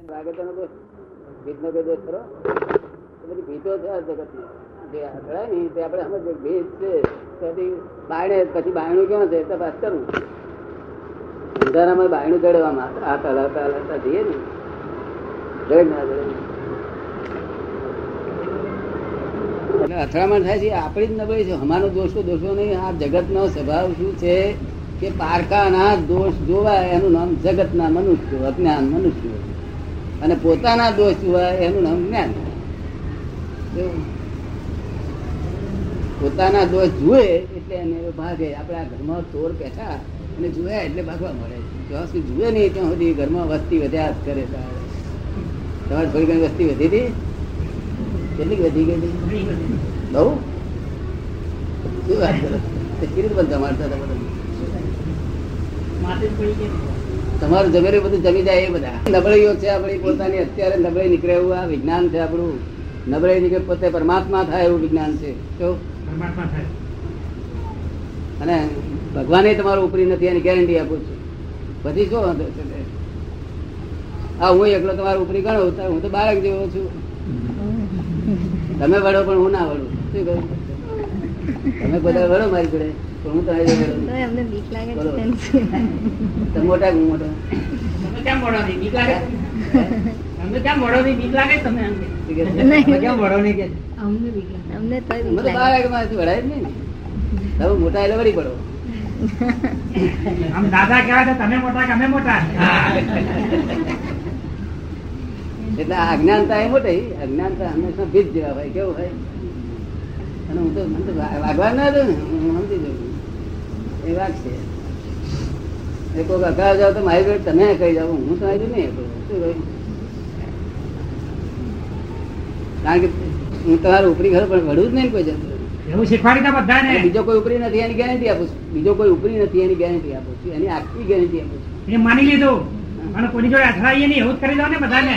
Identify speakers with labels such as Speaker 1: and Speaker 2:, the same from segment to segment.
Speaker 1: ભાગવતનો દોષ ભીતનો કોઈ દોષ ખરો? બધી ભીતો છે આ જગતની. જે અથડાય ને તે આપણે સમજ ભીત છે. પછી બાયણે પછી બાયણું કેવું છે? તપાસ કરવું અંધારામાં બાયણું ચડવામાં આ હલાવતા હલાવતા જઈએ ને. જડે ના જડે અથડામણ થાય છે આપણી જ નબળી છે. અમારો દોષો દોષો નહીં. આ જગતનો સ્વભાવ શું છે કે પારકાના દોષ જોવાય. એનું નામ જગતના મનુષ્ય, અજ્ઞાન મનુષ્યો. અને પોતાના દોષ હોય એનું નામ જ્ઞાન પોતાના દોષ જુએ એટલે એને ભાગે. આપણે આ ઘરમાં ચોર બેઠા અને જુએ એટલે ભાગવા મળે. જ્યાં સુધી જુએ નહીં ત્યાં સુધી ઘરમાં વસ્તી વધ્યા જ કરે. તમારે થોડી ઘણી વસ્તી વધી હતી? કેટલી વધી ગઈ હતી? બહુ? શું વાત કરો? કેવી રીતે બધા? બધા તમારું જમેલું બધું જમી જાય એ બધા. નબળીઓ છે આપણી પોતાની અત્યારે નબળી નીકળે એવું આ વિજ્ઞાન છે આપણું. નબળી નીકળે પોતે પરમાત્મા થાય એવું વિજ્ઞાન છે. તો
Speaker 2: પરમાત્મા થાય.
Speaker 1: અને ભગવાને તમારું ઉપરી નથી એની ગેરંટી આપું છું. પછી શું વાંધો છે તે? હા હું એકલો તમારો ઉપરી ગણો તો હું તો બાળક જેવો છું. તમે વળો પણ હું ના વળું. શું કહું તમે બધા વડો મારી જોડે. પણ હું તમારી જોડે
Speaker 3: એમને બીક લાગે છે
Speaker 1: તમે મોટા હું મોટો?
Speaker 2: તમે કેમ મોડો નહીં બીક લાગે? તમે કેમ મોડો નહીં બીક લાગે તમે એમ કે?
Speaker 1: શું કહે છે?
Speaker 3: નહીં.
Speaker 2: તમે કેમ મોડો નહીં કે?
Speaker 3: અમને બીક લાગે. અમને તોય બીક લાગે.
Speaker 1: બાળકમાંથી વડાય જ નહીં ને. તમે મોટા એટલે વળી પડો.
Speaker 2: આમ દાદા કહેવાય તો તમે મોટા કે અમે મોટા?
Speaker 1: એટલે અજ્ઞાનતા એ મોટી. અજ્ઞાનતા હંમેશા ભીજ જેવા ભાઈ કેવું હોય? અને હું તો મને તો વાગવા ના દઉં ને હું સમજી જઉં એ વાત છે. એ કોઈક અગાઉ જાવ તો મારી જોડે તમે કહી જાવ હું તો આવી નહીં શું કહ્યું? કારણ કે હું તમારું ઉપરી ઘર પણ વડું જ નહીં કોઈ જતું
Speaker 2: એવું શીખવાડી બધાને.
Speaker 1: બીજો કોઈ ઉપરી નથી એની ગેરંટી આપું છું. બીજો કોઈ ઉપરી નથી એની ગેરંટી આપું છું. એની આખી ગેરંટી આપું છું.
Speaker 2: એ માની લીધું. અને કોની જોડે અથડાઈએ નહીં એવું જ કરી દો ને બધાને.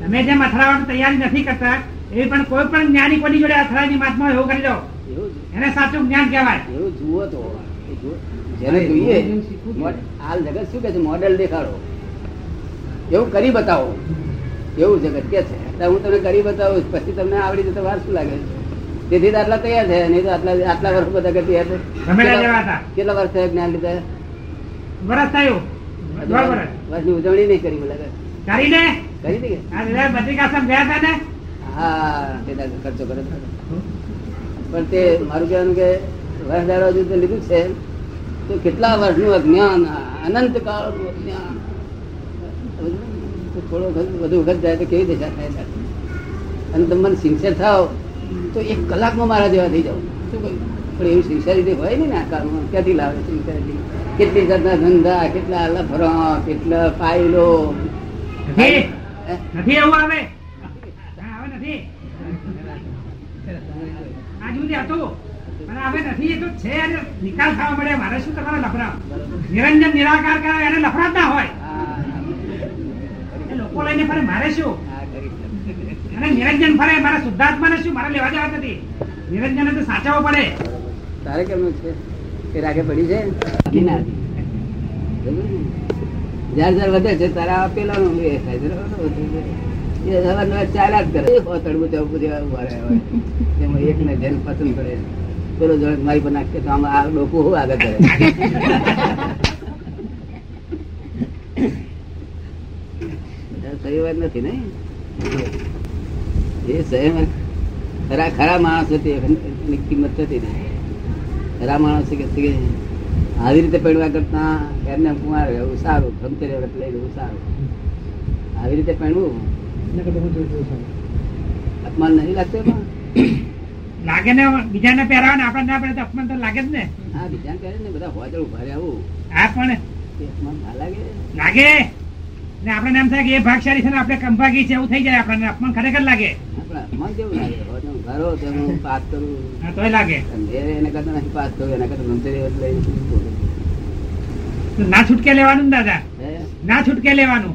Speaker 2: તમે જેમ અથડાવવાની તૈયારી નથી કરતા એ પણ કોઈ પણ જ્ઞાની કોની જોડે અથડાની મહાત્મા એવું કરી દો એને સાચું જ્ઞાન કહેવાય.
Speaker 1: એવું જુઓ તો. જેને જોઈએ હાલ જગત શું કે છે? મોડેલ દેખાડો. એવું કરી બતાવો. એવું જગત કે છે. હું તમને કરી બતાવું પછી તમને આવડી જતો વાર શું લાગે? તેથી આટલા તૈયાર છે નહીં તો આટલા આટલા વર્ષ બધા હતા. કેટલા વર્ષ થયા જ્ઞાન લીધા?
Speaker 2: વર્ષ થયું
Speaker 1: વર્ષની ઉજવણી નહીં કરી બોલા કરી દે. કરી
Speaker 2: દે બધા કાસમ ગયા હતા ને?
Speaker 1: હા ખર્ચો કરે. પણ તે મારું કહેવાનું કે વર્ષ દાડો હજુ તો લીધું છે. તો કેટલા વર્ષનું અજ્ઞાન અનંત કાળનું અજ્ઞાન. થોડો વધુ વખત જાય તો કેવી દશા થાય સાથે અને તમે મને સિન્સિયર થાવ તો એક કલાકમાં મારા જેવા થઈ જાવ શું કહ્યું? પણ એવી સિન્સિયરિટી હોય ને આ કાળમાં ક્યાંથી લાવે સિન્સિયરિટી કેટલી જાતના ધંધા કેટલા લફરા કેટલા ફાઇલો?
Speaker 2: નથી એવું આવે હા, હવે નથી જુદી હતું અને હવે નથી એ તો છે અને નિકાલ થવા મળે મારે શું તમારે લફરા નિરંજન નિરાકાર કરાવે એને લફરા ના હોય. લોકો લઈને ફરે મારે શું? અને નિરંજન ફરે મારા શુદ્ધાત્માને શું? મારે લેવા દેવા નથી. નિરંજન તો સાચવો પડે.
Speaker 1: તારે કેમનું છે? તે રાગે પડી છે? ઈ ના હતી. બરોબર ને? જ્યાં જ્યાં વધે છે તારા પેલાનું એ થાય છે. એ સવારના ચાલ્યા જ કરે. હો, તડબું ચડબું જેવા એકને જેને પસંદ કરે. પેલો જોડે મારી પર તો આમાં આ ડોકું હું આગળ સહી વાત નથી ને? એ સંયમ ખરા ખરા માણસ હતી એની કિંમત થતી નહીં ખરા માણસ કે આવી રીતે પહેરવા કરતા એમને કુંવાર રહેવું સારું ગમતે રહેવું સારું. આવી રીતે પહેરવું? અપમાન નહીં લાગતું
Speaker 2: લાગે ને બીજાને પહેરાવે ને આપણે ના પહેરે તો અપમાન તો લાગે જ ને.
Speaker 1: હા બીજા કહે ને બધા હોજળ ઊભા રહે આવું
Speaker 2: હા પણ
Speaker 1: અપમાન ના લાગે.
Speaker 2: લાગે. ને આપણે એમ થાય કે એ ભાગશાળી છે ને આપણે કંભાગી છે એવું થઈ જાય આપણને. અપમાન ખરેખર લાગે.
Speaker 1: અપમાન કેવું લાગે? ઘરો ઊભા રહો પાસ કરું.
Speaker 2: હા તોય લાગે.
Speaker 1: અને એ કરતા નથી પાસ કરું એના કરતા?
Speaker 2: તો ના છૂટકે લેવાનું ને દાદા. ના છૂટકે લેવાનું.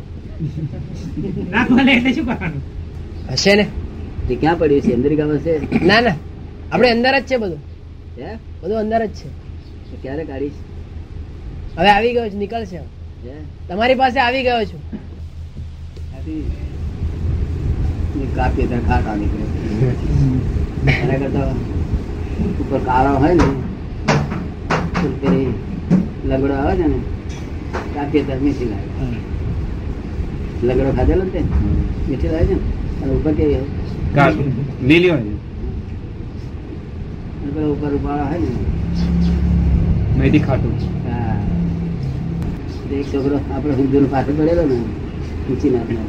Speaker 2: ના મળે એટલે શું કરવાનું?
Speaker 4: હશે ને?
Speaker 1: તે ક્યાં પડ્યું છે? અમેરિકામાં છે
Speaker 4: ના ના. આપણે અંદર જ છે બધું.
Speaker 1: હે?
Speaker 4: બધું અંદર જ છે.
Speaker 1: તો ક્યારે કાઢીશ?
Speaker 4: હવે આવી ગયો છું નીકળશે
Speaker 1: હે?
Speaker 4: તમારી પાસે આવી ગયો છું.
Speaker 1: કાપીએ ત્યાં ખાટા નીકળે. એના કરતા ઉપર કાળો હોય ને લગડો આવે છે ને કાપીએ ત્યાં મીસી લાગે. લગડો ખાધેલો ને મીઠી લાગે છે ને? અને ઉપર કેવી
Speaker 5: લીલી હોય
Speaker 1: ઉપર ઉપાડા હોય ને?
Speaker 5: મેથી ખાટું.
Speaker 1: હા. એક છોકરો આપણે હિન્દુ પાછળ પડેલો ને ઊંચી નાખનો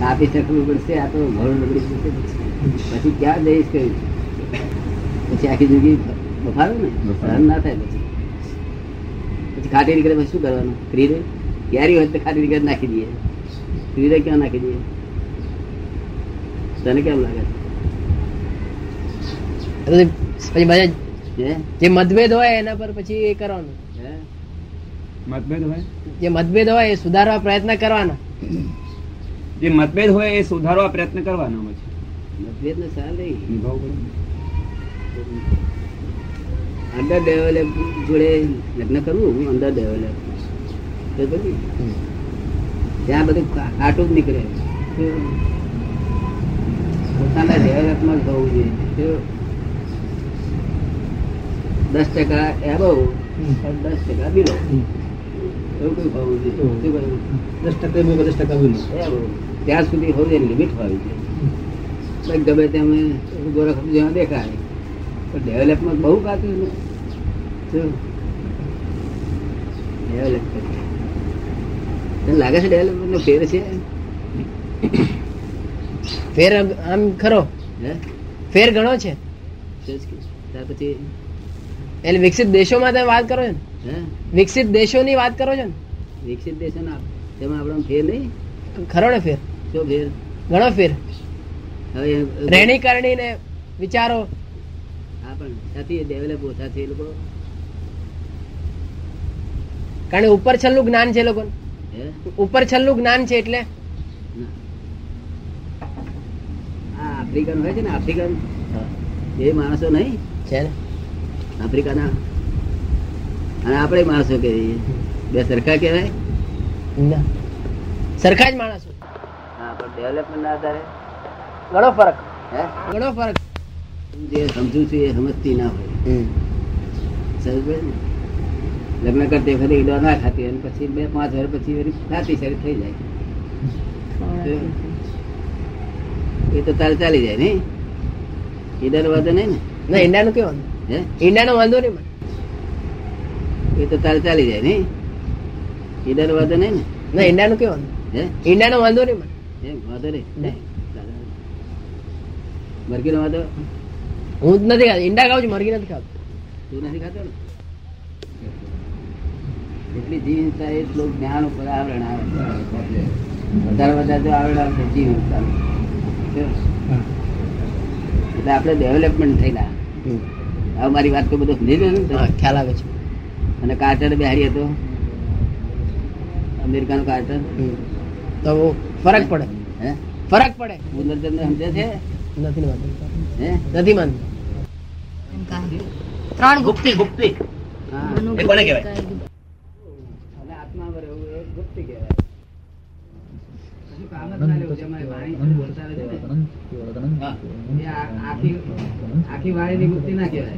Speaker 1: કાપી શકવું પડશે આ તો ઘણું બગડી જશે પછી ક્યાં જઈશ કહ્યું પછી આખી જિંદગી બફારો ને? બફાર. ના થાય પછી. પછી ખાટી નીકળે પછી શું કરવાનું? ફ્રી ક્યારી હોય તો ખાલી નીકળે નાખી દઈએ. સુવિધા ક્યાં નાખી દઈએ? તને કેમ લાગે
Speaker 4: પછી બધા જે મતભેદ હોય એના પર પછી એ કરવાનું.
Speaker 1: હે?
Speaker 5: મતભેદ હોય?
Speaker 4: જે મતભેદ હોય એ સુધારવા પ્રયત્ન કરવાના.
Speaker 5: જે મતભેદ હોય એ સુધારવા પ્રયત્ન કરવાનો પછી
Speaker 1: મતભેદ ને
Speaker 5: પડે.
Speaker 1: અંડર ડેવલપ જોડે લગ્ન કરવું? અંડર ડેવલપ ત્યાં બધું ખાટું જ નીકળે. તો પોતાના ડેવલપમાં જ હોવું જોઈએ. દસ ટકા એબો દસ ટકા બિલો. એવું કઈ હોવું જોઈએ?
Speaker 6: દસ ટકા એમાં દસ ટકા બિલ.
Speaker 1: ત્યાં સુધી હોવી જોઈએ લિમિટ હોવી જોઈએ. ગમે તેમ ગોરખ જ્યાં દેખાય. પણ ડેવલપમાં બહુ કાચું છે શું? ડેવલપ કરીએ. તને લાગે છે ડેવલપમેન્ટ નો ફેર છે?
Speaker 4: ફેર આમ ખરો.
Speaker 1: હે?
Speaker 4: ફેર ઘણો છે.
Speaker 1: જ? ત્યાર પછી
Speaker 4: એટલે વિકસિત દેશોમાં તમે વાત કરો છો ને? વિકસિત દેશોની વાત કરો છો ને?
Speaker 1: વિકસિત દેશોના તેમાં આપણો ફેર નહીં?
Speaker 4: ખરો ને ફેર?
Speaker 1: શું ફેર?
Speaker 4: ઘણો ફેર.
Speaker 1: હવે
Speaker 4: રહેણી કરણી ને વિચારો.
Speaker 1: હા પણ ત્યાંથી ડેવલપ ઓછા છે એ લોકો
Speaker 4: કારણ કે ઉપર છેલ્લું જ્ઞાન છે લોકોને. ઉપર છેલ્લું જ્ઞાન છે એટલે?
Speaker 1: આફ્રિકન હોય છે ને આફ્રિકન? એ માણસો નહીં.
Speaker 4: છે ને?
Speaker 1: આફ્રિકાના. અને આપણે માણસો કે બે સરખા કહેવાય?
Speaker 4: સરખા જ માણસો.
Speaker 1: હા પણ ડેવલપમેન્ટ ના આધારે?
Speaker 4: ઘણો ફરક.
Speaker 1: હે?
Speaker 4: ઘણો ફરક.
Speaker 1: જે સમજુ છું એ સમજતી ના હોય. સમજ ને? લગ્ન કરતી વખતે ઈડો ના ખાતી અને પછી બે પાંચ વર્ષ પછી ખાતી શરીર થઈ જાય. એ તો તારે ચાલી જાય નહીં ઈડાનો વાંધો નહીં ને?
Speaker 4: ના ઈંડાનું કેવું
Speaker 1: હે?
Speaker 4: ઈંડાનો વાંધો નહીં.
Speaker 1: એ તો તારે ચાલી જાય નહીં ઈડાનો વાંધો નહીં ને?
Speaker 4: ના ઈંડાનું કેવો
Speaker 1: હે?
Speaker 4: ઈંડાનો વાંધો નહીં.
Speaker 1: એમ વાંધો નહીં.
Speaker 4: નહીં.
Speaker 1: મરઘીનો વાંધો?
Speaker 4: હું જ નથી ખાતો ઈંડા ખાવ છું મરઘી નથી ખાતો.
Speaker 1: તું નથી ખાતો ને? જેટલી જીવતા એટલું જ્ઞાન ઉપર આવરણ આવે વધારે વધારે જો આવરણ આવે તો જીવતા એટલે આપણે ડેવલપમેન્ટ થયેલા. હવે મારી વાત તો બધું સમજી ને
Speaker 4: ખ્યાલ આવે છે.
Speaker 1: અને કાર્ટર બિહારી હતો અમેરિકાનો કાર્ટર.
Speaker 4: તો ફરક પડે.
Speaker 1: હે?
Speaker 4: ફરક પડે.
Speaker 1: પુનર્જન્મ સમજે છે?
Speaker 4: નથી માનતો.
Speaker 1: હે?
Speaker 4: નથી માનતો.
Speaker 3: ત્રણ
Speaker 5: ગુપ્તી. ગુપ્તી
Speaker 1: હા
Speaker 5: એ કોને કહેવાય?
Speaker 1: અને આત્મામાં રહેવું એ ગુપ્ત કહેવાય કશું કામ જ ના લેવું છે. અમારી વાણી બોલતા રહે છે ને.
Speaker 5: હા.
Speaker 1: એ આ- આખી વાણીની ગુપ્તિ ના કહેવાય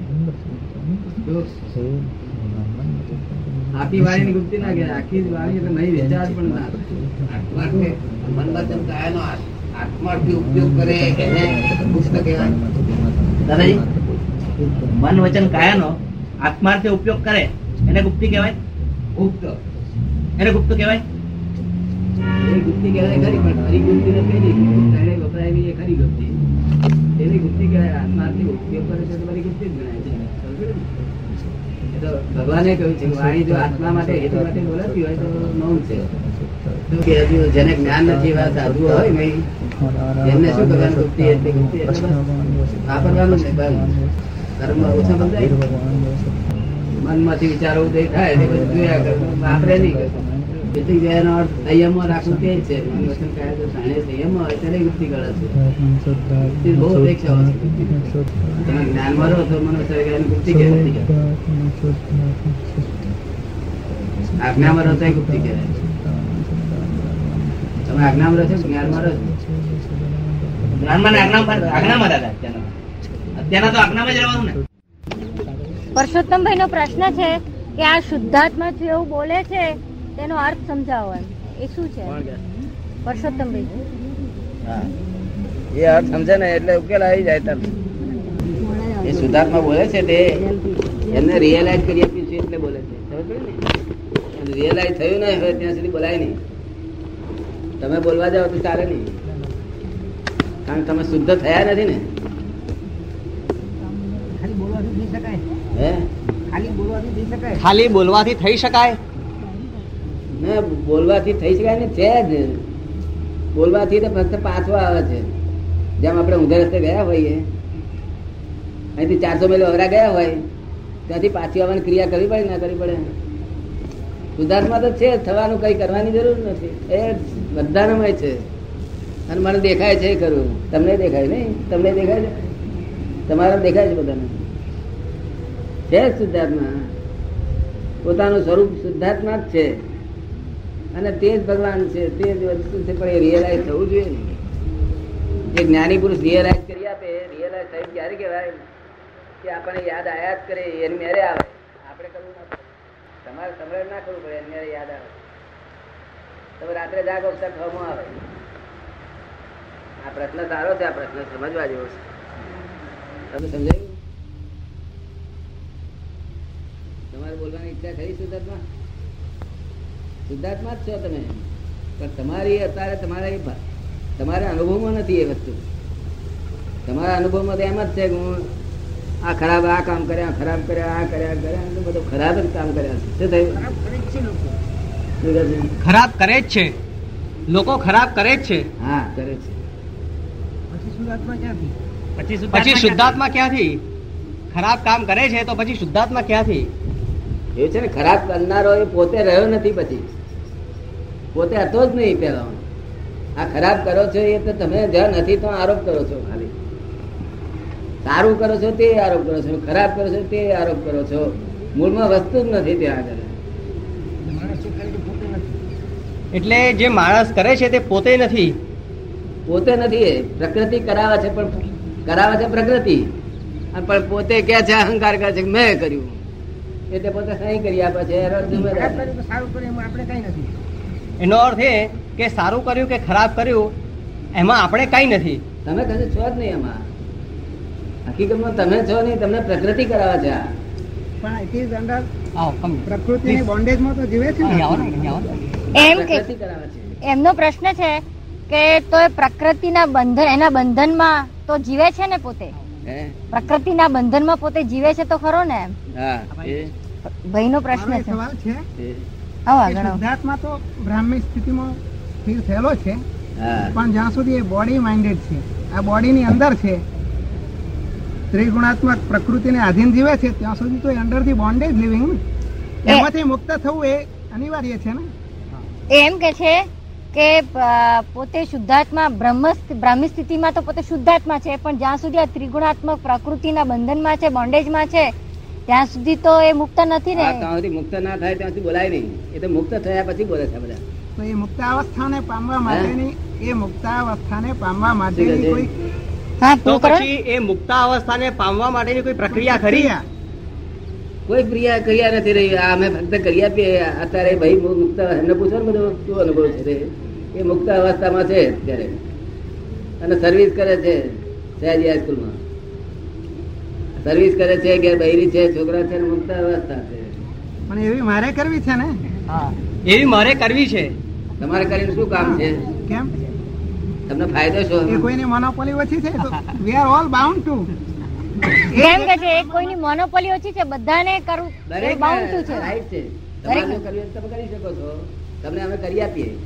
Speaker 1: આખી વાળી એટલે નહીં વિચાર પણ ના કાયાનો આ- ઉપયોગ કરે એને દાદાજી
Speaker 6: મન વચન કાયાનો આત્માર્થે ઉપયોગ કરે. એને ગુપ્તી કહેવાય?
Speaker 1: ગુપ્ત.
Speaker 6: એને ગુપ્ત કહેવાય?
Speaker 1: એ ગુપ્તી કહેવાય ખરી, પણ ખરી ગુપ્તી નથી એની. વપરાય એ ખરી ગુપ્તી એની ગુપ્તી કહેવાય, આત્માથી ઉપયોગ કરે છે તો બધી ગુપ્તી જ ગણાય છે. ભગવાને કહ્યું છે, વાણી જો આત્મા માટે, હેતુ માટે બોલાતી હોય તો મૌન છે. તો કે હજુ જેને જ્ઞાન નથી એવા સાધુ હોય નહીં એમને શું કરવાનું ગુપ્તિ? એટલે ગુપ્તિ વાપરવાનું છે કર્મ ઓછા બંધાય. મનમાંથી વિચારો ઉદય થાય, એટલે જોયા કરે વાપરે નહીં. કશું. એટલે કે અર્થ સંયમમાં રાખવું તે છે? વચન કાયા જો સાણે સંયમમાં હોય ત્યારે ગુપ્તિ કરે છે. બહુ અપેક્ષાઓ છે. તમે જ્ઞાનમાં રહો તો મન વચન કાયાની ગુપ્તિ કહેવાય આજ્ઞામાં રહો તો ગુપ્તિ કહેવાય. તમે આજ્ઞામાં રહો છો જ્ઞાનમાં રહો છો?
Speaker 6: જ્ઞાનમાં આજ્ઞામાં આજ્ઞામાં દાદા અત્યારના. અત્યારના તો આજ્ઞામાં જ રહેવાનું ને.
Speaker 3: પરસોત્તમભાઈ નો પ્રશ્ન છે કે આ શુદ્ધાત્મા એવું બોલે છે તેનો અર્થ સમજાવો એમ. એ શું છે? પરસોત્તમભાઈ.
Speaker 1: હા. એ અર્થ સમજે ને એટલે ઉકેલ આવી જાય તરત એ સુધાર્થમાં બોલે છે તે. એમને રિયલાઇઝ કરી આપ્યું છે એટલે બોલે છે. ને? રિયલાઇઝ થયું ને હવે ત્યાં સુધી બોલાય નહીં. તમે બોલવા જાઓ તો ચાલે નહીં. કારણ કે તમે શુદ્ધ થયા નથી ને.
Speaker 2: ખાલી બોલવાથી થઈ શકાય.
Speaker 1: હે?
Speaker 2: ખાલી બોલવાથી થઈ શકાય
Speaker 4: ખાલી બોલવાથી થઈ શકાય
Speaker 1: ના બોલવાથી થઈ શકાય ને છે જ. બોલવાથી તો ફક્ત પાછો આવે છે. જેમ આપણે ઊંધા રસ્તે ગયા હોઈએ, અહીંથી ચારસો મેલો અવરા ગયા હોય, ત્યાંથી પાછી આવવાની ક્રિયા કરવી પડે, ના કરવી પડે? સુધાર્થમાં તો છે થવાનું કઈ કરવાની જરૂર નથી. એ બધાનામાં છે. અને મને દેખાય છે ખરું. તમને દેખાય નહીં? તમને દેખાય છે? તમારા દેખાય છે બધાને? છે શુદ્ધાત્મા. પોતાનું સ્વરૂપ શુદ્ધાત્મા જ છે. અને તે જ ભગવાન છે, તે જ વસ્તુ છે, પણ એ રિયલાઇઝ થવું જોઈએ ને. જે જ્ઞાની પુરુષ રિયલાઇઝ કરી આપે રિયલાઇઝ થઈ ક્યારે કહેવાય કે આપણને યાદ આયા જ કરે, એની મેરે આવે. આપણે કરવું ના પડે. તમારે તમારે ના કરવું પડે, એની મેરે યાદ આવે. તમે રાત્રે જાગો તો થવામાં આવે. આ પ્રશ્ન સારો છે, આ પ્રશ્ન સમજવા જેવો છે. તમે સમજાયું? તમારે બોલવાની ઈચ્છા થઈ શુદ્ધાત્મા શુદ્ધાત્મા જ છો તમે. પણ તમારી અત્યારે તમારા એ તમારા અનુભવમાં નથી એ વસ્તુ. તમારા અનુભવમાં તો એમ જ છે કે હું આ ખરાબ આ કામ કર્યા ખરાબ કર્યા આ કર્યા કર્યા તો બધું ખરાબ જ કામ કર્યા છે. શું થયું?
Speaker 2: ખરાબ કરે જ છે લોકો?
Speaker 4: ખરાબ કરે જ છે. લોકો કરે જ છે.
Speaker 1: હા કરે છે.
Speaker 2: પછી શુદ્ધાત્મા ક્યાંથી?
Speaker 5: પછી
Speaker 4: પછી શુદ્ધાત્મા ક્યાંથી? ખરાબ કામ કરે છે તો પછી શુદ્ધાત્મા ક્યાંથી?
Speaker 1: એવું છે ને ખરાબ કરનારો એ પોતે રહ્યો નથી પછી. પોતે હતો જ નહીં પેલા આ ખરાબ કરો છો એ તો તમે જ્યાં નથી તો આરોપ કરો છો ખાલી. સારું કરો છો તે આરોપ કરો છો ખરાબ કરો છો તે આરોપ કરો છો. મૂળમાં વસ્તુ જ નથી ત્યાં આગળ.
Speaker 4: એટલે જે માણસ કરે છે તે પોતે નથી.
Speaker 1: પોતે નથી એ. પ્રકૃતિ કરાવે છે પણ કરાવે છે પ્રકૃતિ. પણ પોતે કે છે અહંકાર કરે છે? મેં કર્યું. એટલે પોતે સહી કરી આપે છે
Speaker 2: સારું કર્યું આપણે કઈ નથી.
Speaker 4: એનો અર્થ એ કે સારું કર્યું કે ખરાબ કર્યું એમાં આપણે કઈ નથી.
Speaker 1: તમે કશું છો જ નહીં એમાં. હકીકતમાં તમે છો નહીં તમને પ્રકૃતિ કરાવે છે
Speaker 3: એમનો પ્રશ્ન છે કે તો એ પ્રકૃતિના બંધન એના બંધનમાં તો જીવે છે ને પોતે?
Speaker 1: હે
Speaker 3: પ્રકૃતિના બંધનમાં પોતે જીવે છે તો ખરો ને
Speaker 1: હા
Speaker 3: પ્રશ્ન છે.
Speaker 2: સવાલ છે તો બ્રાહ્મી સ્થિતિમાં સ્થિર થયેલો છે પણ જ્યાં સુધી એ બોડી માઇન્ડેડ છે આ બોડીની અંદર છે ત્રિગુણાત્મક પ્રકૃતિને આધીન જીવે છે ત્યાં સુધી તો અંડર ધી બોન્ડેજ લિવિંગ એમાંથી મુક્ત થવું એ અનિવાર્ય છે ને?
Speaker 3: એમ કે છે કે પોતે શુદ્ધાત્મા બ્રહ્મ બ્રાહ્મી સ્થિતિમાં તો પોતે શુદ્ધાત્મા છે પણ જ્યાં સુધી આ ત્રિગુણાત્મક પ્રકૃતિના બંધનમાં છે બોન્ડેજમાં છે ત્યાં સુધી તો એ મુક્ત નથી ને.
Speaker 1: ત્યાં સુધી મુક્ત ના થાય ત્યાં સુધી બોલાય નહીં. એ તો મુક્ત થયા પછી બોલે છે બધા.
Speaker 2: તો એ મુક્તાવસ્થાને પામવા માટેની એ મુક્તાવસ્થાને પામવા માટેની? કોઈ
Speaker 3: હા
Speaker 4: તો પછી એ મુક્તા અવસ્થાને પામવા માટેની કોઈ પ્રક્રિયા ખરી.
Speaker 1: કોઈ ક્રિયા ક્રિયા નથી રહી. આ અમે ફક્ત કરી આપીએ. અત્યારે ભાઈ મુક્ત એમને પૂછો ને બધું શું અનુભવ છે એ મુક્ત અવસ્થામાં છે અત્યારે. અને સર્વિસ કરે છે સહેજી હાઈસ્કૂલમાં સર્વિસ કરે છે કે બૈરી છે છોકરા છે મુક્ત અવસ્થા છે.
Speaker 2: પણ એવી મારે કરવી છે ને?
Speaker 4: હા. એવી મારે કરવી છે.
Speaker 1: તમારે કરીને શું કામ છે?
Speaker 2: કેમ?
Speaker 1: તમને ફાયદો શું?
Speaker 2: એ કોઈની મોનોપોલી ઓછી છે? We are all bound to
Speaker 3: કેમ કે છે એક કોઈની મોનોપોલી ઓછી છે બધાને કરવું
Speaker 1: દરેક
Speaker 3: બાઉન્ડ છે.
Speaker 1: રાઈટ છે. તમારે કરવું તમે કરી શકો છો. તમને અમે કરી આપીએ.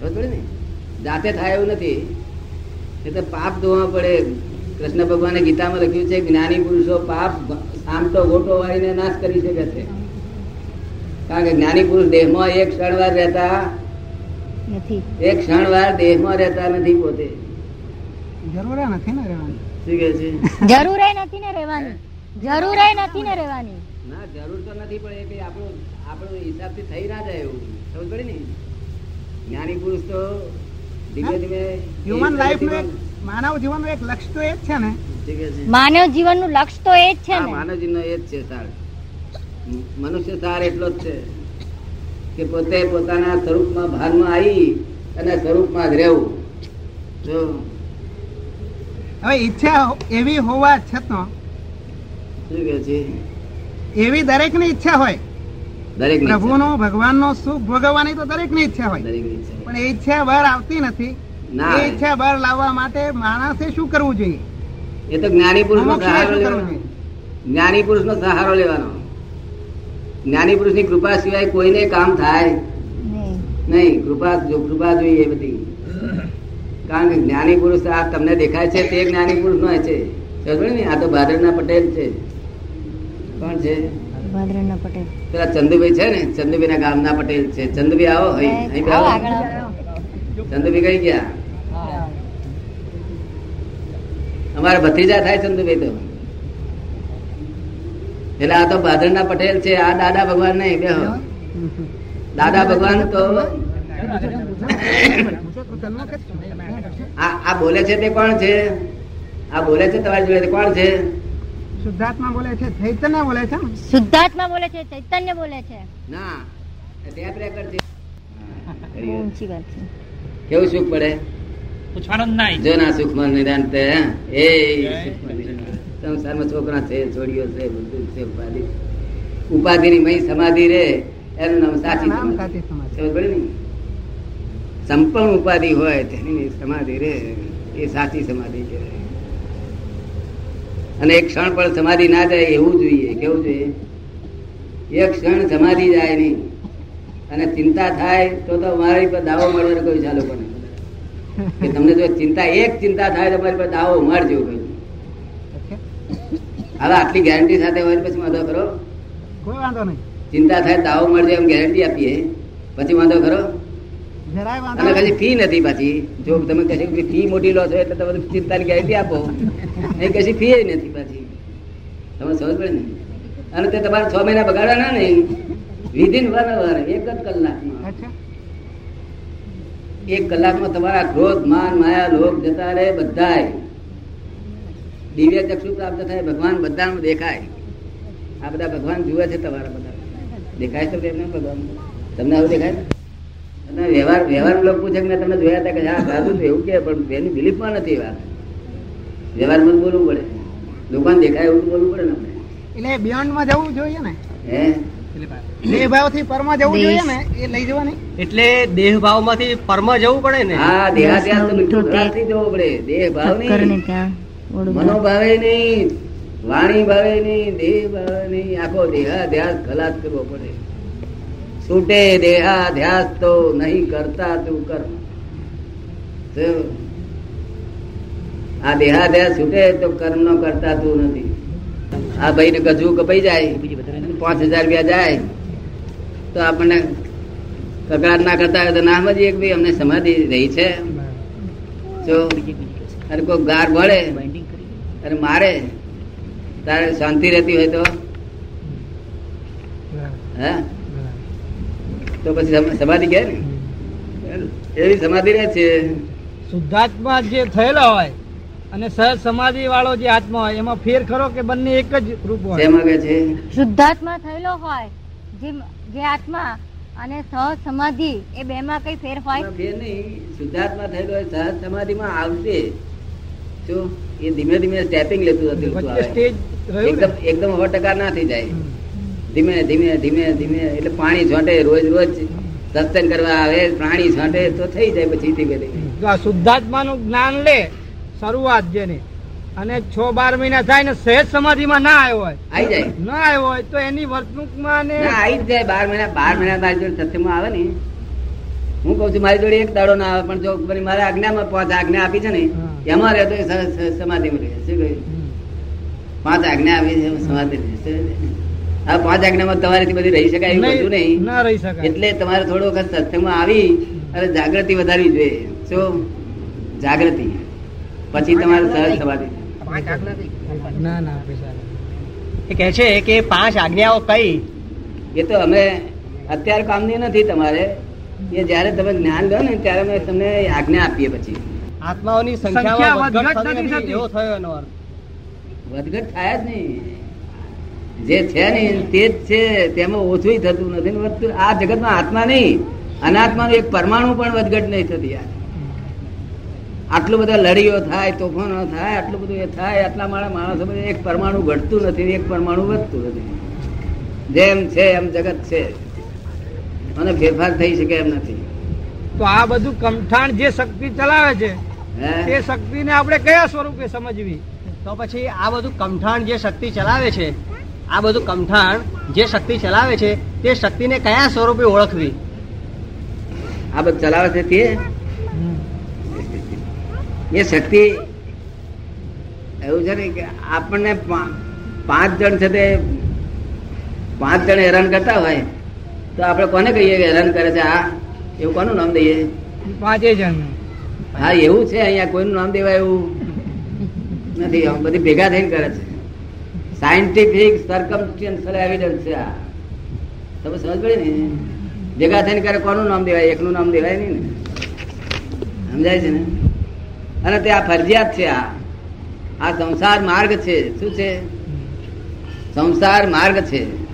Speaker 1: ખબર ને? જાતે થાય એવું નથી. એ તો પાપ ધોવા પડે. કૃષ્ણ ભગવાને ગીતામાં લખ્યું છે જ્ઞાની પુરુષો પાપ આમ તો ગોટો વાળીને નાશ કરી શકે છે. કારણ કે જ્ઞાની પુરુષ દેહમાં એક ક્ષણવાર રહેતા
Speaker 3: નથી.
Speaker 1: એક ક્ષણવાર દેહમાં રહેતા નથી પોતે.
Speaker 2: જરૂર નથી ને રહેવાની.
Speaker 3: જરૂર નથી ને રહેવાની. જરૂર નથી ને રહેવાની.
Speaker 1: ના જરૂર તો નથી પણ એ કઈ આપણું આપણું હિસાબથી થઈ ના જાય એવું. સમજ પડી ને? જ્ઞાની પુરુષ તો ધીમે ધીમે
Speaker 7: હ્યુમન લાઈફનું
Speaker 1: જીવન-
Speaker 7: એક લક્ષ્ય તો એ જ છે ને?
Speaker 3: માનવ લક્ષ્ય તો એ જ છે ને.
Speaker 1: માનવજીવનો એ જ છે સાર મનુષ્ય સાર એટલો જ છે કે પોતે પોતાના સ્વરૂપમાં ભાનમાં આવી અને સ્વરૂપમાં જ રહેવું. જો
Speaker 7: હવે ઈચ્છા એવી હોવા છતાં
Speaker 1: એવી દરેકની
Speaker 7: એવી દરેકની ઈચ્છા હોય.
Speaker 1: દરેક
Speaker 7: પ્રભુનો ભગવાનનો સુખ ભોગવવાની તો દરેકની ઈચ્છા હોય.
Speaker 1: દરેક
Speaker 7: પણ એ ઈચ્છા બહાર આવતી નથી.
Speaker 1: ના.
Speaker 7: એ ઈચ્છા બહાર લાવવા માટે માણસે શું કરવું જોઈએ?
Speaker 1: એ તો જ્ઞાની પુરુષ નો સહારો લેવાનો.
Speaker 7: જોઈએ?
Speaker 1: જ્ઞાની પુરુષ નો સહારો લેવાનો. જ્ઞાની પુરુષની કૃપા સિવાય કોઈને કામ થાય
Speaker 3: નહીં.
Speaker 1: નહીં. કૃપા જો કૃપા જોઈએ એ બધી. કારણ કે જ્ઞાની પુરુષ આ તમને દેખાય છે તે જ્ઞાની પુરુષ નો છે. સમજો ને આ તો ભાદરના પટેલ છે. કોણ છે?
Speaker 3: પટેલ.
Speaker 1: પેલા ચંદુભાઈ છે ને ચંદુભાઈ ના ગામના પટેલ છે. ચંદુભાઈ આવો અહીં
Speaker 3: આવો.
Speaker 1: ચંદુભાઈ કઈ ગયા? અમારા ભત્રીજા થાય ચંદુભાઈ તો. એટલે આ તો ભાદરના પટેલ છે આ દાદા ભગવાન નહીં બે દાદા ભગવાન તો આ આ બોલે છે તે કોણ છે? આ બોલે છે તમારી જોડે તે કોણ છે?
Speaker 7: શુદ્ધાત્મા બોલે છે ચૈતન્ય બોલે છે?
Speaker 3: શુદ્ધાત્મા બોલે છે ચૈતન્ય બોલે છે.
Speaker 1: ના ટેપ રેકર્ડ છે.
Speaker 3: ઊંચી વાત છે.
Speaker 1: કેવું સુખ પડે?
Speaker 2: પૂછવાનું નહીં.
Speaker 1: જો ના સુખમાં નિદાન તે એ સંસારમાં છોકરા છે છોડીઓ છે બધું છે ઉપાધિ. ઉપાધિની મય સમાધિ રે એનું નામ સાચી સમાધિ.
Speaker 7: સમાધિ.
Speaker 1: સમજ પડે ને? સંપૂર્ણ ઉપાધિ હોય તેની સમાધિ રે એ સાચી સમાધિ કહેવાય. અને એક ક્ષણ પણ સમાધિ ના જાય એવું જોઈએ કેવું જોઈએ? એક ક્ષણ સમાધિ જાય નહીં. અને ચિંતા થાય તો તો મારી પર દાવો મળવાનો કોઈ ચાલુ પણ કે તમને જો ચિંતા એક ચિંતા થાય તો મારી પર દાવો મળજો કોઈ. હવે આટલી ગેરંટી સાથે હોય પછી વાંધો કરો
Speaker 7: કોઈ વાંધો નહીં.
Speaker 1: ચિંતા થાય દાવો મળજો એમ ગેરંટી આપીએ. પછી વાંધો કરો અને
Speaker 7: નહીં.
Speaker 1: ફી નથી પાછી. જો તમે કહેશો કે ફી મોટી લો છો એટલે તમે ચિંતાની ગેરંટી આપો. એ કશી ફી નથી પાછી. તમે સમજ પડે ને? અને તે તમારે છ મહિના બગાડવાના નહીં વિધિન અવર એક જ કલાકમાં. એક કલાકમાં તમારા ક્રોધ માન માયા લોક જતા રહે બધાય. દિવ્ય ચક્ષુ પ્રાપ્ત થાય ભગવાન બધામાં દેખાય. આ બધા ભગવાન જુએ છે તમારા બધા. દેખાય છે તેમને ભગવાન? તમને આવું દેખાય વ્યવહાર વ્યવહાર લોકો પૂછે કે મેં તમને જોયા હતા કે હા સાધુ એવું કે પણ એની બિલીફમાં નથી વાત. વ્યવહારમાં જ બોલવું પડે. દુકાન દેખાય એવું બોલવું પડે ને આપણે.
Speaker 7: એટલે બિયોન્ડમાં જવું જોઈએ ને?
Speaker 1: હે?
Speaker 7: દેહ ભાવ જવું જોઈએ ને એ લઈ જવાની?
Speaker 4: એટલે દેહ ભાવમાંથી જવું પડે ને?
Speaker 1: હા દેહાધ્યાસ મીઠું
Speaker 3: તો તે-
Speaker 1: પડે. દેહ ભાવ
Speaker 3: ચક્કર ને
Speaker 1: નહીં મનોભાવે નહીં. વાણી ભાવે નહીં. દેહ ભાવે નહીં. આખો દેહાધ્યાસ ખલાસ કરવો પડે. છૂટે દેહાધ્યાસ તો નહીં કરતા તું કર્મ આ આ દેહાધ્યાસ છૂટે તો કર્મ નો કરતા તું નથી. આ ભાઈ ને ગજુ કપાઈ જાય, પાંચ હજાર રૂપિયા જાય, તો આપણને કકડાટ ના કરતા હોય તો ના સમજીએ કે ભાઈ અમને સમાધિ રહી છે. જો અને કોઈ ગાર ભળે અને મારે, તારે શાંતિ રહેતી હોય તો? હે? તો પછી સમાધિ કહે ને એવી સમાધિ રહે છે.
Speaker 8: શુદ્ધાત્મા જે થયેલા હોય અને સહજ સમાધિ વાળો જે આત્મા હોય એમાં ફેર ખરો કે બંને એક જ રૂપ હોય?
Speaker 1: શેમાં કહે છે.
Speaker 3: શુદ્ધાત્મા થયેલો હોય જે જે આત્મા અને સહજ સમાધિ એ બે માં કઈ ફેર હોય?
Speaker 1: એમાં ફેર નહીં. શુદ્ધાત્મા થયેલો હોય સહજ સમાધિમાં આવશે. જો એ ધીમે ધીમે સ્ટેપિંગ લેતું હતું એકદમ એકદમ સો ટકા ના થઈ જાય. ધીમે ધીમે ધીમે ધીમે એટલે પાણી છોટે રોજ રોજ સત્સંગ કરવા આવે પ્રાણી છોટે તો થઈ જાય પછી ધીમે ધીમે.
Speaker 8: શુદ્ધાત્માનું જ્ઞાન લે શરૂઆત જેને. અને છ બાર મહિના થાય ને સહેજ સમાધિમાં ના આવ્યો હોય.
Speaker 1: આવી જાય.
Speaker 8: ના આવ્યો હોય તો એની વર્તણૂકમાં ને
Speaker 1: આવી જ જાય. બાર મહિના બાર મહિના મારી જોડે સત્સંગમાં આવે ને. હું કઉ છું મારી જોડે એક દાડો ના આવે પણ જો મારે આજ્ઞા આજ્ઞામાં પાંચ આજ્ઞા આપી છે ને. એમાં રહેતો સમાધિમાં રહે. શું કહ્યું? પાંચ આજ્ઞા આપી છે સમાધિ રહે? આ પાંચ આજ્ઞામાં તમારાથી બધી રહી શકાય એવું બધું
Speaker 8: નહીં, ના રહી શકાય.
Speaker 1: એટલે તમારે થોડો વખત સત્સંગમાં આવી અને જાગૃતિ વધારવી જોઈએ. શું? જાગૃતિ. પછી તમારે સહજ સમાધિ
Speaker 8: ના ના
Speaker 4: એ કહે છે કે પાંચ આજ્ઞાઓ કઈ?
Speaker 1: એ તો અમે અત્યારે કામની નથી તમારે. એ જયારે તમે જ્ઞાન લો ને ત્યારે અમે તમને આજ્ઞા આપીએ પછી.
Speaker 4: આત્માઓની
Speaker 8: સંખ્યા વધઘટ
Speaker 4: થયો એનો અર્થ.
Speaker 1: વધઘટ થાય જ નહીં. જે છે ને તે જ છે તેમાં ઓછું થતું નથી ને વધતું આ જગતમાં આત્મા નહીં. અનાત્માનું એક પરમાણુ પણ વધઘટ નહીં થતી યાર. આટલું બધા લડીઓ થાય તોફાનો થાય આટલું બધું એ થાય આટલા મારા માણસો બધા એક પરમાણુ ઘટતું નથી એક પરમાણુ વધતું નથી. જેમ છે એમ જગત છે. અને ફેરફાર થઈ શકે એમ નથી.
Speaker 8: તો આ બધું કમઠાણ જે શક્તિ ચલાવે છે
Speaker 1: હે?
Speaker 8: તે શક્તિને આપણે કયા સ્વરૂપે સમજવી?
Speaker 4: તો પછી આ બધું કમઠાણ જે શક્તિ ચલાવે છે આ બધું કમઠાણ જે શક્તિ ચલાવે છે તે શક્તિને કયા સ્વરૂપે ઓળખવી?
Speaker 1: આ બધું ચલાવે છે તે? એ શક્તિ એવું છે ને કે આપણને પાંચ જણ છે તે પાંચ જણ હેરાન કરતા હોય તો આપણે કોને કહીએ કે હેરાન કરે છે? આ એવું કોનું નામ દઈએ?
Speaker 8: પાંચે જણ
Speaker 1: હા એવું છે અહીંયા કોઈનું નામ દેવાય એવું નથી બધી ભેગા થઈને કરે છે. સાયન્ટિફિક સર્કમસ્ટન્શિયલ એવિડન્સ છે આ. તમે સમજ પડી ને? ભેગા થઈને ક્યારે કોનું નામ દેવાય? એકનું નામ દેવાય નહીં ને. સમજાય છે ને? અને તે આ ફરજિયાત છે આ. આ સંસાર માર્ગ છે. શું છે? સંસાર માર્ગ છે.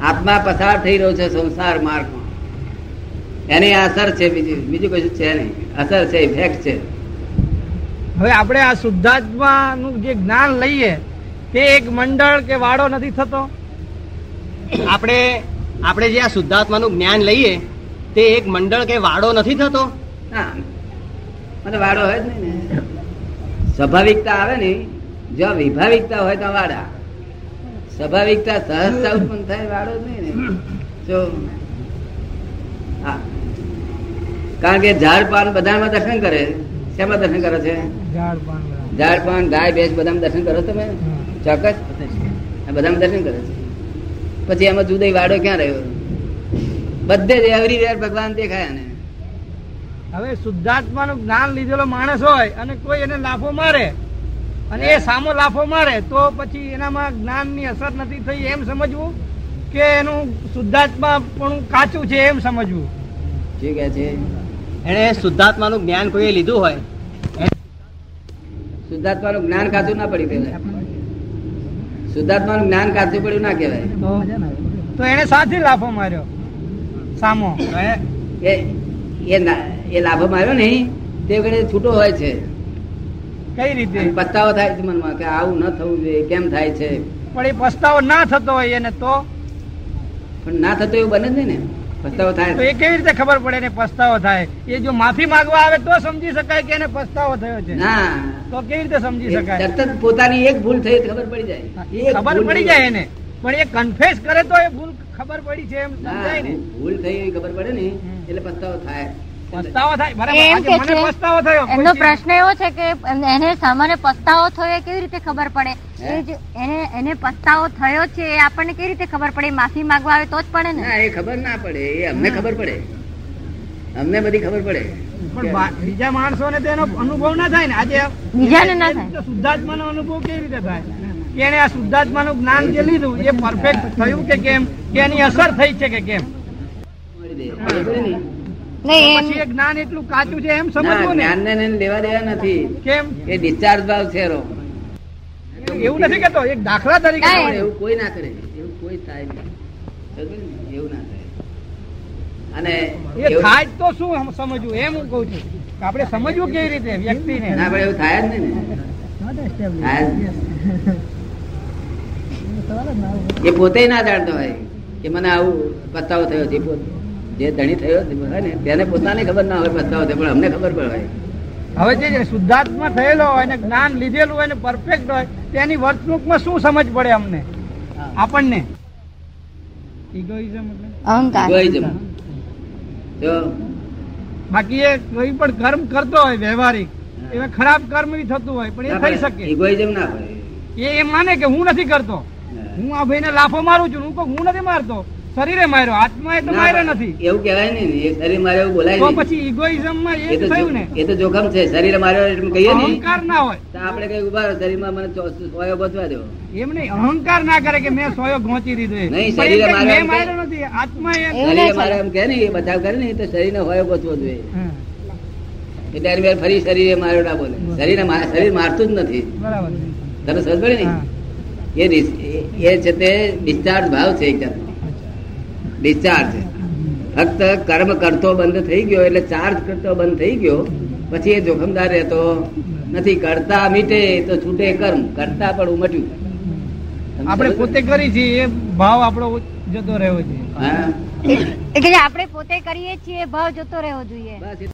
Speaker 1: આત્મા પસાર થઈ રહ્યો છે સંસાર માર્ગમાં. એની અસર છે બીજું. બીજું કશું છે નહીં. અસર છે ઇફેક્ટ છે.
Speaker 8: હવે આપણે આ શુદ્ધાત્માનું જે જ્ઞાન લઈએ તે એક મંડળ કે વાડો નથી થતો?
Speaker 4: આપણે આપણે જે આ શુદ્ધાત્માનું જ્ઞાન લઈએ તે એક મંડળ કે વાડો નથી થતો?
Speaker 1: વાડો હોય જ નહીં ને. સ્વાભાવિકતા આવે ને. જો વિભાવિકતા હોય તો વાડા. સ્વાભાવિકતા સહજતા ઉત્પન્ન થાય વાડો જ નહીં ને. જો હા. કારણ કે ઝાડ પાન બધામાં દર્શન કરે. શેમાં દર્શન કરે છે?
Speaker 8: ઝાડ પાન
Speaker 1: ગાય ભેંસ બધામાં દર્શન કરો તમે? ચોક્કસ. આ બધામાં દર્શન કરે છે. પછી એમાં જુદો વાડો ક્યાં રહ્યો? બધે જ એવરીવેર ભગવાન દેખાય ને.
Speaker 8: હવે શુદ્ધાત્માનું જ્ઞાન લીધેલો માણસ હોય અને કોઈ એને લાફો મારે અને એ સામો લાફો મારે તો પછી એનામાં જ્ઞાનની અસર નથી થઈ એમ સમજવું કે એનું શુદ્ધાત્મા પણ કાચું છે એમ સમજવું?
Speaker 1: શું કે છે.
Speaker 4: એણે શુદ્ધાત્માનું જ્ઞાન કોઈએ લીધું હોય?
Speaker 1: શુદ્ધાત્માનું જ્ઞાન કાચું ના પડી કહેવાય શુદ્ધાત્માનું જ્ઞાન કાચું પડ્યું ના કહેવાય.
Speaker 8: તો? એને સાથી લાફો માર્યો. સામો.
Speaker 4: એ-
Speaker 1: એ એ એ લાભો માર્યો ને તે વખતે છૂટો હોય છે.
Speaker 8: કઈ રીતે?
Speaker 1: પસ્તાવો થાય છે મનમાં કે આવું ન થવું જોઈએ કેમ થાય છે?
Speaker 8: પણ એ પસ્તાવો ના થતો હોય એને તો?
Speaker 1: પણ ના થતો એવું બને જ નહીં ને. પસ્તાવો થાય
Speaker 8: તો એ કેવી રીતે ખબર પડે ને પસ્તાવો થાય? એ જો માફી માંગવા આવે તો સમજી શકાય કે એને પસ્તાવો થયો છે?
Speaker 1: ના.
Speaker 8: તો કેવી રીતે સમજી શકાય?
Speaker 1: તરત પોતાની એક ભૂલ થઈ ખબર પડી જાય. એ
Speaker 8: ખબર પડી જાય એને. પણ એ કન્ફેસ કરે તો એ ભૂલ ખબર પડી છે એમ સમજાય ને.
Speaker 1: ભૂલ થઈ ખબર પડે ને એટલે પસ્તાવો થાય.
Speaker 8: પસ્તાવો થાય બરાબર.
Speaker 3: એમ
Speaker 8: આજે
Speaker 3: કે
Speaker 8: મને
Speaker 3: છે
Speaker 8: પસ્તાવો થયો
Speaker 3: એમનો પ્રશ્ન એવો છે કે એને સામાન્ય પસ્તાવો થયો એ કેવી રીતે ખબર પડે? એ જ એને એને પસ્તાવો થયો છે એ આપણને કેવી રીતે ખબર પડે? માફી માંગવા આવે તો જ પડે ને.
Speaker 1: એ ખબર ના પડે એ અમને ખબર પડે. અમને બધી ખબર પડે.
Speaker 8: પણ બીજા માણસોને ને તેનો અનુભવ ના થાય ને. આજે
Speaker 3: બીજાને ના થાય.
Speaker 8: શુદ્ધાત્મા નો અનુભવ કેવી રીતે થાય? કે એને આ શુદ્ધાત્માનું જ્ઞાન જે લીધું એ પરફેક્ટ થયું કે કેમ? કે એની અસર થઈ છે કે કેમ? પછી જ્ઞાન એટલું કાચું છે એમ સમજવું ને?
Speaker 1: જ્ઞાનને લેવા દેવા નથી.
Speaker 8: કેમ?
Speaker 1: એ ડિસ્ચાર્જ ભાવ છે
Speaker 8: એવું નથી કેતો એક દાખલા તરીકે
Speaker 3: ના,
Speaker 1: પણ
Speaker 8: સમજો.
Speaker 1: એવું કોઈ ના કરે. એવું કોઈ થાય નહીં. એવું ના થાય. અને
Speaker 8: એ થાય તો શું સમજવું? એમ હું કઉ છું આપણે સમજવું કેવી રીતે વ્યક્તિને?
Speaker 1: ના પણ એવું થાય જ નહીં ને. થાય જ નહીં. એ પોતે ના જાણતો હોય કે મને આવું પતાવો થયો છે પોતે. જે ધણી થયો હોય ને તેને પોતાને ખબર ના હોય બધા હોય પણ અમને ખબર પડે.
Speaker 8: હવે જે શુદ્ધાત્મા થયેલો હોય ને જ્ઞાન લીધેલું હોય ને પરફેક્ટ હોય તેની વર્તણૂકમાં શું સમજ પડે અમને? આપણને? બાકી એ કોઈ પણ કર્મ કરતો હોય વ્યવહારિક એમાં ખરાબ કર્મ બી થતું હોય પણ એ થઈ શકે.
Speaker 1: ઇગોઇઝમ ના હોય
Speaker 8: એ એમ માને કે હું નથી કરતો. હું આ ભાઈને લાફો મારું છું હું કહું હું નથી મારતો. શરીરે માર્યો આત્મા એ તો માર્યો નથી.
Speaker 1: એવું કહેવાય નહીં એ શરીર માર્યો એવું બોલાય
Speaker 8: તો
Speaker 1: નહીં.
Speaker 8: પછી ઇગોઇઝમમાં એ થયું ને.
Speaker 1: એ તો જોખમ છે શરીર માર્યો એટલે કહીએ ને
Speaker 8: અહંકાર ના હોય.
Speaker 1: તો આપણે કઈ ઊભા શરીરમાં મને સોયો ગોતવા દેવો
Speaker 8: એમ નહીં અહંકાર ના કરે કે મેં સોયો ગોચી દીધો
Speaker 1: નહીં, શરીરે માર્યો
Speaker 8: મેં માર્યો નથી આત્મા
Speaker 1: શરીરે
Speaker 3: ચાલે.
Speaker 1: એમ કહે ને એ બચાવ કરે ને તો શરીરને હોયો ગોતવો જોઈએ. એટલે એની ફરી શરીરે માર્યો ના બોલે. શરીર શરીર મારતું જ નથી.
Speaker 8: બરાબર.
Speaker 1: તને સમજ પડે ને? એ એ- એ છે તે ડિસ્ચાર્જ ભાવ છે એક જાતનો. ડિસ્ચાર્જ. ફક્ત કર્મ કરતો બંધ થઈ ગયો એટલે ચાર્જ કરતો બંધ થઈ ગયો. પછી એ જોખમદાર રહેતો નથી. કરતા મીટે તો છૂટે કર્મ. કરતા પણ ઉમટ્યું.
Speaker 8: આપણે પોતે? કરી છીએ એ ભાવ આપણો જતો રહેવો જોઈએ.
Speaker 1: હા.
Speaker 3: એ આપણે પોતે કરીએ છીએ ભાવ જતો રહેવો જોઈએ.